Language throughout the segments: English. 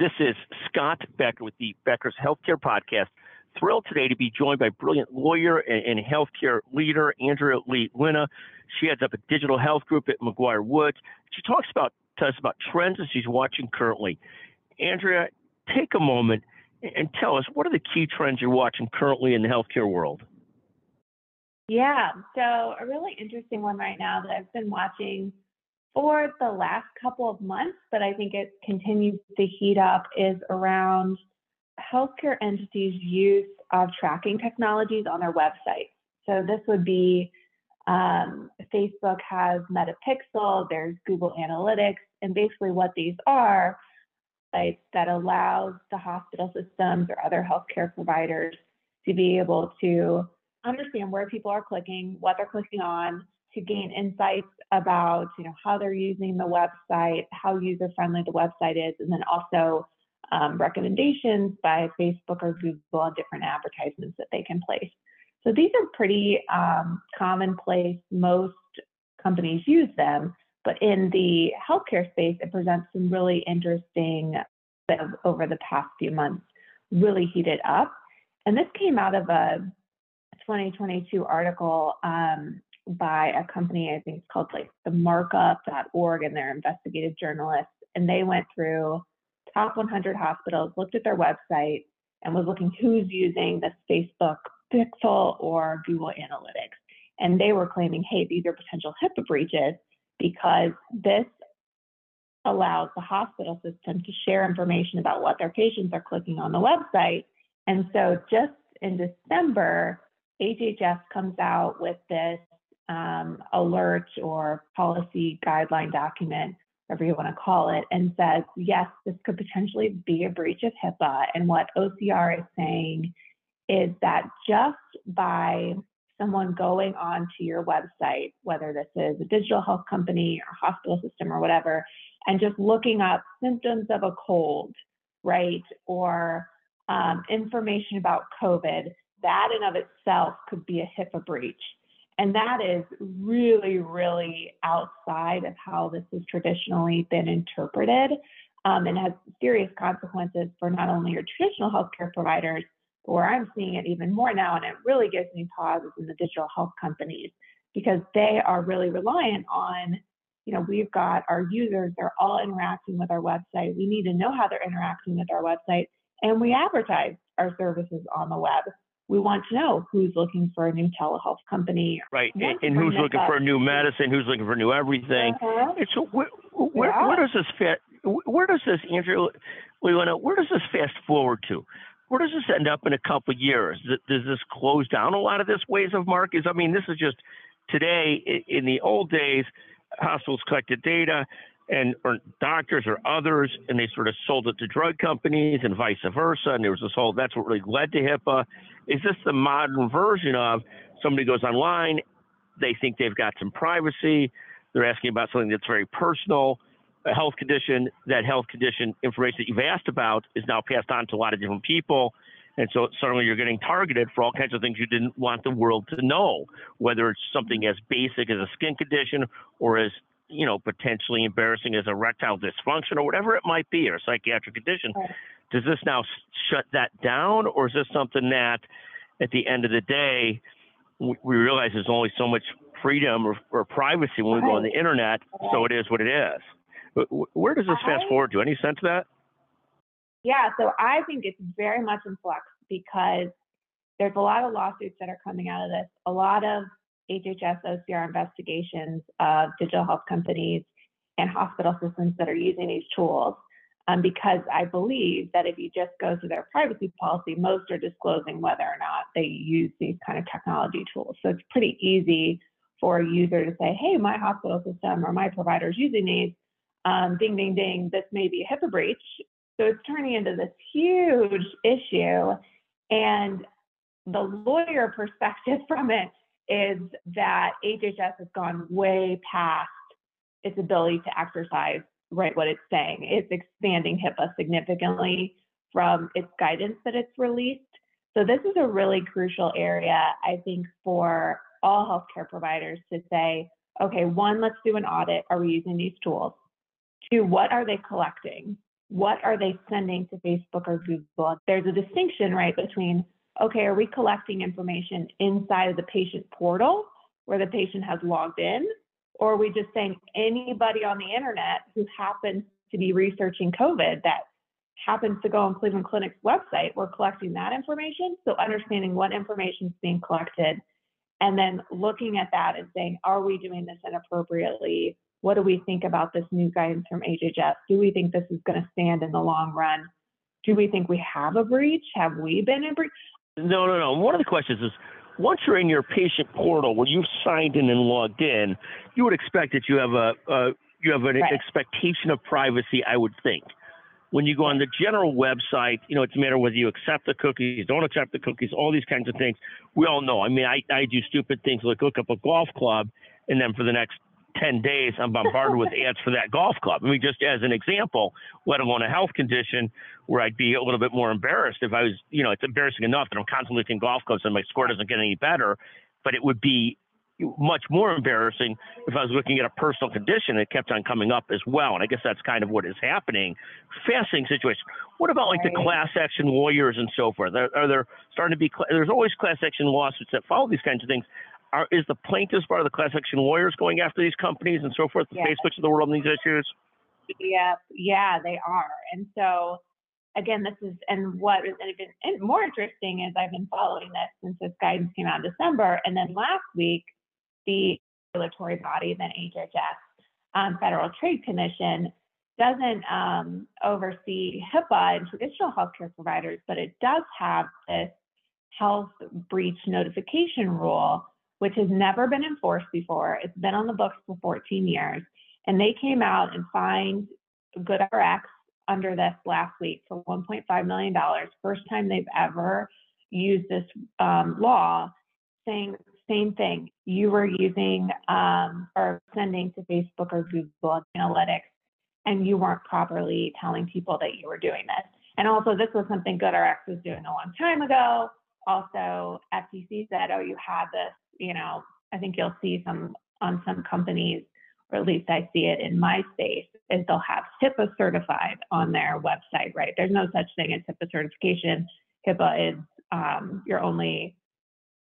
This is Scott Becker with the Becker's Healthcare Podcast. Thrilled today to be joined by brilliant lawyer and, and healthcare leader Andrea Lee Linna. She heads up a digital health group at McGuireWoods. She talks about to us about trends that she's watching currently. Andrea, take a moment and tell us what are the key trends you're watching currently in the healthcare world. Yeah, so a really interesting one right now that I've been watching for the last couple of months, but I think it continues to heat up is around healthcare entities' use of tracking technologies on their websites. So this would be um, Facebook has Metapixel, there's Google Analytics, and basically what these are sites that allows the hospital systems or other healthcare providers to be able to understand where people are clicking, what they're clicking on, to gain insights about you know how they're using the website, how user friendly the website is, and then also um, recommendations by Facebook or Google on different advertisements that they can place. So these are pretty um, commonplace. Most companies use them, but in the healthcare space, it presents some really interesting over the past few months, really heated up. And this came out of a 2022 article um, by a company, I think it's called like the markup.org, and they're investigative journalists. And they went through top 100 hospitals, looked at their website, and was looking who's using this Facebook Pixel or Google Analytics. And they were claiming, hey, these are potential HIPAA breaches because this allows the hospital system to share information about what their patients are clicking on the website. And so just in December, HHS comes out with this um, alert or policy guideline document, whatever you want to call it, and says, yes, this could potentially be a breach of HIPAA. And what OCR is saying is that just by someone going onto your website, whether this is a digital health company or hospital system or whatever, and just looking up symptoms of a cold, right, or um, information about COVID, that in of itself could be a HIPAA breach. And that is really, really outside of how this has traditionally been interpreted um, and has serious consequences for not only your traditional healthcare providers, but where I'm seeing it even more now, and it really gives me pause, is in the digital health companies because they are really reliant on, you know, we've got our users, they're all interacting with our website. We need to know how they're interacting with our website, and we advertise our services on the web we want to know who's looking for a new telehealth company. Right, and, and who's looking up. for a new medicine, who's looking for new everything. Uh-huh. And so where, where, yeah. where, does this fit? Where does this, Andrea, where does this fast forward to? Where does this end up in a couple of years? Does this close down a lot of this ways of markets? I mean, this is just today. In the old days, hospitals collected data and or doctors or others, and they sort of sold it to drug companies and vice versa. And there was this whole that's what really led to HIPAA. Is this the modern version of somebody goes online, they think they've got some privacy, they're asking about something that's very personal, a health condition. That health condition information that you've asked about is now passed on to a lot of different people. And so suddenly you're getting targeted for all kinds of things you didn't want the world to know, whether it's something as basic as a skin condition or as you know, potentially embarrassing as erectile dysfunction or whatever it might be, or psychiatric condition. Does this now shut that down, or is this something that, at the end of the day, we, realize there's only so much freedom or, or privacy when we go on the internet, so it is what it is. Where does this fast forward to? Any sense of that? Yeah, so I think it's very much in flux because there's a lot of lawsuits that are coming out of this. A lot of HHS OCR investigations of digital health companies and hospital systems that are using these tools. Um, because I believe that if you just go to their privacy policy, most are disclosing whether or not they use these kind of technology tools. So it's pretty easy for a user to say, hey, my hospital system or my provider is using these. Um, ding, ding, ding, this may be a HIPAA breach. So it's turning into this huge issue. And the lawyer perspective from it is that HHS has gone way past its ability to exercise right what it's saying. It's expanding HIPAA significantly from its guidance that it's released. So this is a really crucial area, I think, for all healthcare providers to say, okay, one, let's do an audit. Are we using these tools? Two, what are they collecting? what are they sending to Facebook or Google? There's a distinction, right, between, okay, are we collecting information inside of the patient portal where the patient has logged in? Or are we just saying anybody on the internet who happens to be researching COVID that happens to go on Cleveland Clinic's website, we're collecting that information. So understanding what information is being collected and then looking at that and saying, are we doing this inappropriately? What do we think about this new guidance from HHS? Do we think this is going to stand in the long run? Do we think we have a breach? Have we been in breach? No, no, no. One of the questions is once you're in your patient portal where you've signed in and logged in, you would expect that you have a, a you have an right. expectation of privacy, I would think. When you go on the general website, you know, it's a matter whether you accept the cookies, don't accept the cookies, all these kinds of things. We all know. I mean, I, I do stupid things like look up a golf club, and then for the next 10 days, I'm bombarded with ads for that golf club. I mean, just as an example, let alone a health condition where I'd be a little bit more embarrassed if I was, you know, it's embarrassing enough that I'm constantly looking golf clubs and my score doesn't get any better, but it would be much more embarrassing if I was looking at a personal condition that kept on coming up as well. And I guess that's kind of what is happening. Fascinating situation. What about like the class action lawyers and so forth? Are, are there starting to be, there's always class action lawsuits that follow these kinds of things. Are, is the plaintiffs part of the class action lawyers going after these companies and so forth, the yeah. Facebooks of the world on these issues? Yeah, yeah, they are. And so, again, this is, and what is even more interesting is I've been following this since this guidance came out in December. And then last week, the regulatory body than HHS, um, Federal Trade Commission, doesn't um, oversee HIPAA and traditional healthcare providers, but it does have this health breach notification rule, which has never been enforced before. It's been on the books for 14 years. And they came out and fined GoodRx under this last week for $1.5 million. First time they've ever used this um, law, saying same thing. You were using um, or sending to Facebook or Google Analytics, and you weren't properly telling people that you were doing this. And also, this was something GoodRx was doing a long time ago. Also, FTC said, "Oh, you have this." You know, I think you'll see some on some companies, or at least I see it in my space, is they'll have HIPAA certified on their website. Right? There's no such thing as HIPAA certification. HIPAA is um, you're only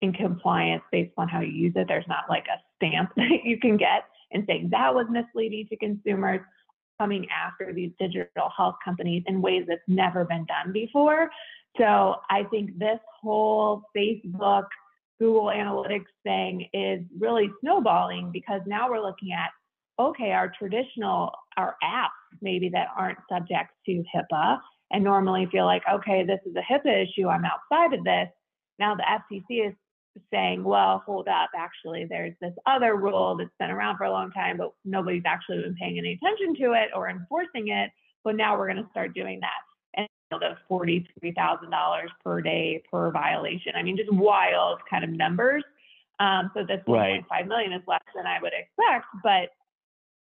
in compliance based on how you use it. There's not like a stamp that you can get and saying that was misleading to consumers coming after these digital health companies in ways that's never been done before. So I think this whole Facebook, Google Analytics thing is really snowballing because now we're looking at okay, our traditional, our apps maybe that aren't subject to HIPAA and normally feel like, okay, this is a HIPAA issue, I'm outside of this. Now the FTC is saying, well, hold up, actually, there's this other rule that's been around for a long time, but nobody's actually been paying any attention to it or enforcing it. But now we're going to start doing that. And you know, the $43,000 per day per violation. I mean, just wild kind of numbers. Um, so this right. 1.5 million is less than I would expect. But,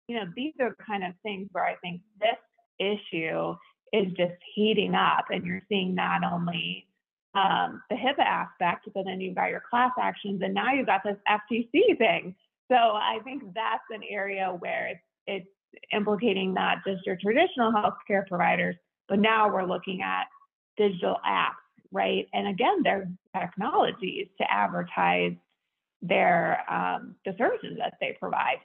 you know, these are kind of things where I think this issue is just heating up. And you're seeing not only um, the HIPAA aspect, but then you've got your class actions, and now you've got this FTC thing. So I think that's an area where it's, it's implicating not just your traditional healthcare providers, but now we're looking at digital apps, right? And again, they're technologies to advertise their um, the services that they provide.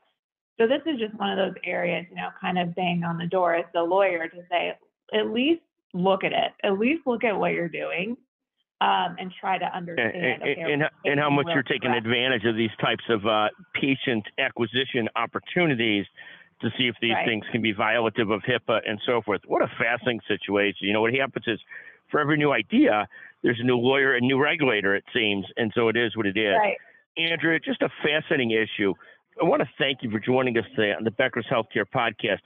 So this is just one of those areas, you know, kind of bang on the door as the lawyer to say, at least look at it, at least look at what you're doing, um, and try to understand. And, okay, and, and how much you're taking advantage of these types of uh, patient acquisition opportunities to see if these right. things can be violative of HIPAA and so forth. What a fascinating situation. You know, what happens is for every new idea, there's a new lawyer, a new regulator, it seems. And so it is what it is. Right. Andrea, just a fascinating issue. I want to thank you for joining us today on the Becker's Healthcare Podcast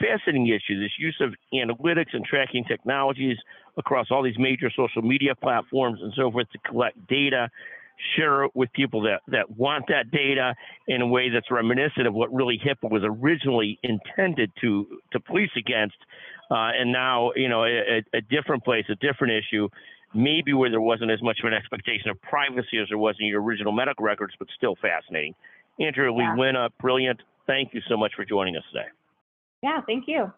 fascinating issue this use of analytics and tracking technologies across all these major social media platforms and so forth to collect data, share it with people that, that want that data in a way that's reminiscent of what really HIPAA was originally intended to, to police against. Uh, and now, you know, a, a different place, a different issue, maybe where there wasn't as much of an expectation of privacy as there was in your original medical records, but still fascinating. Andrea Lee yeah. Wynn, brilliant. Thank you so much for joining us today. Yeah, thank you.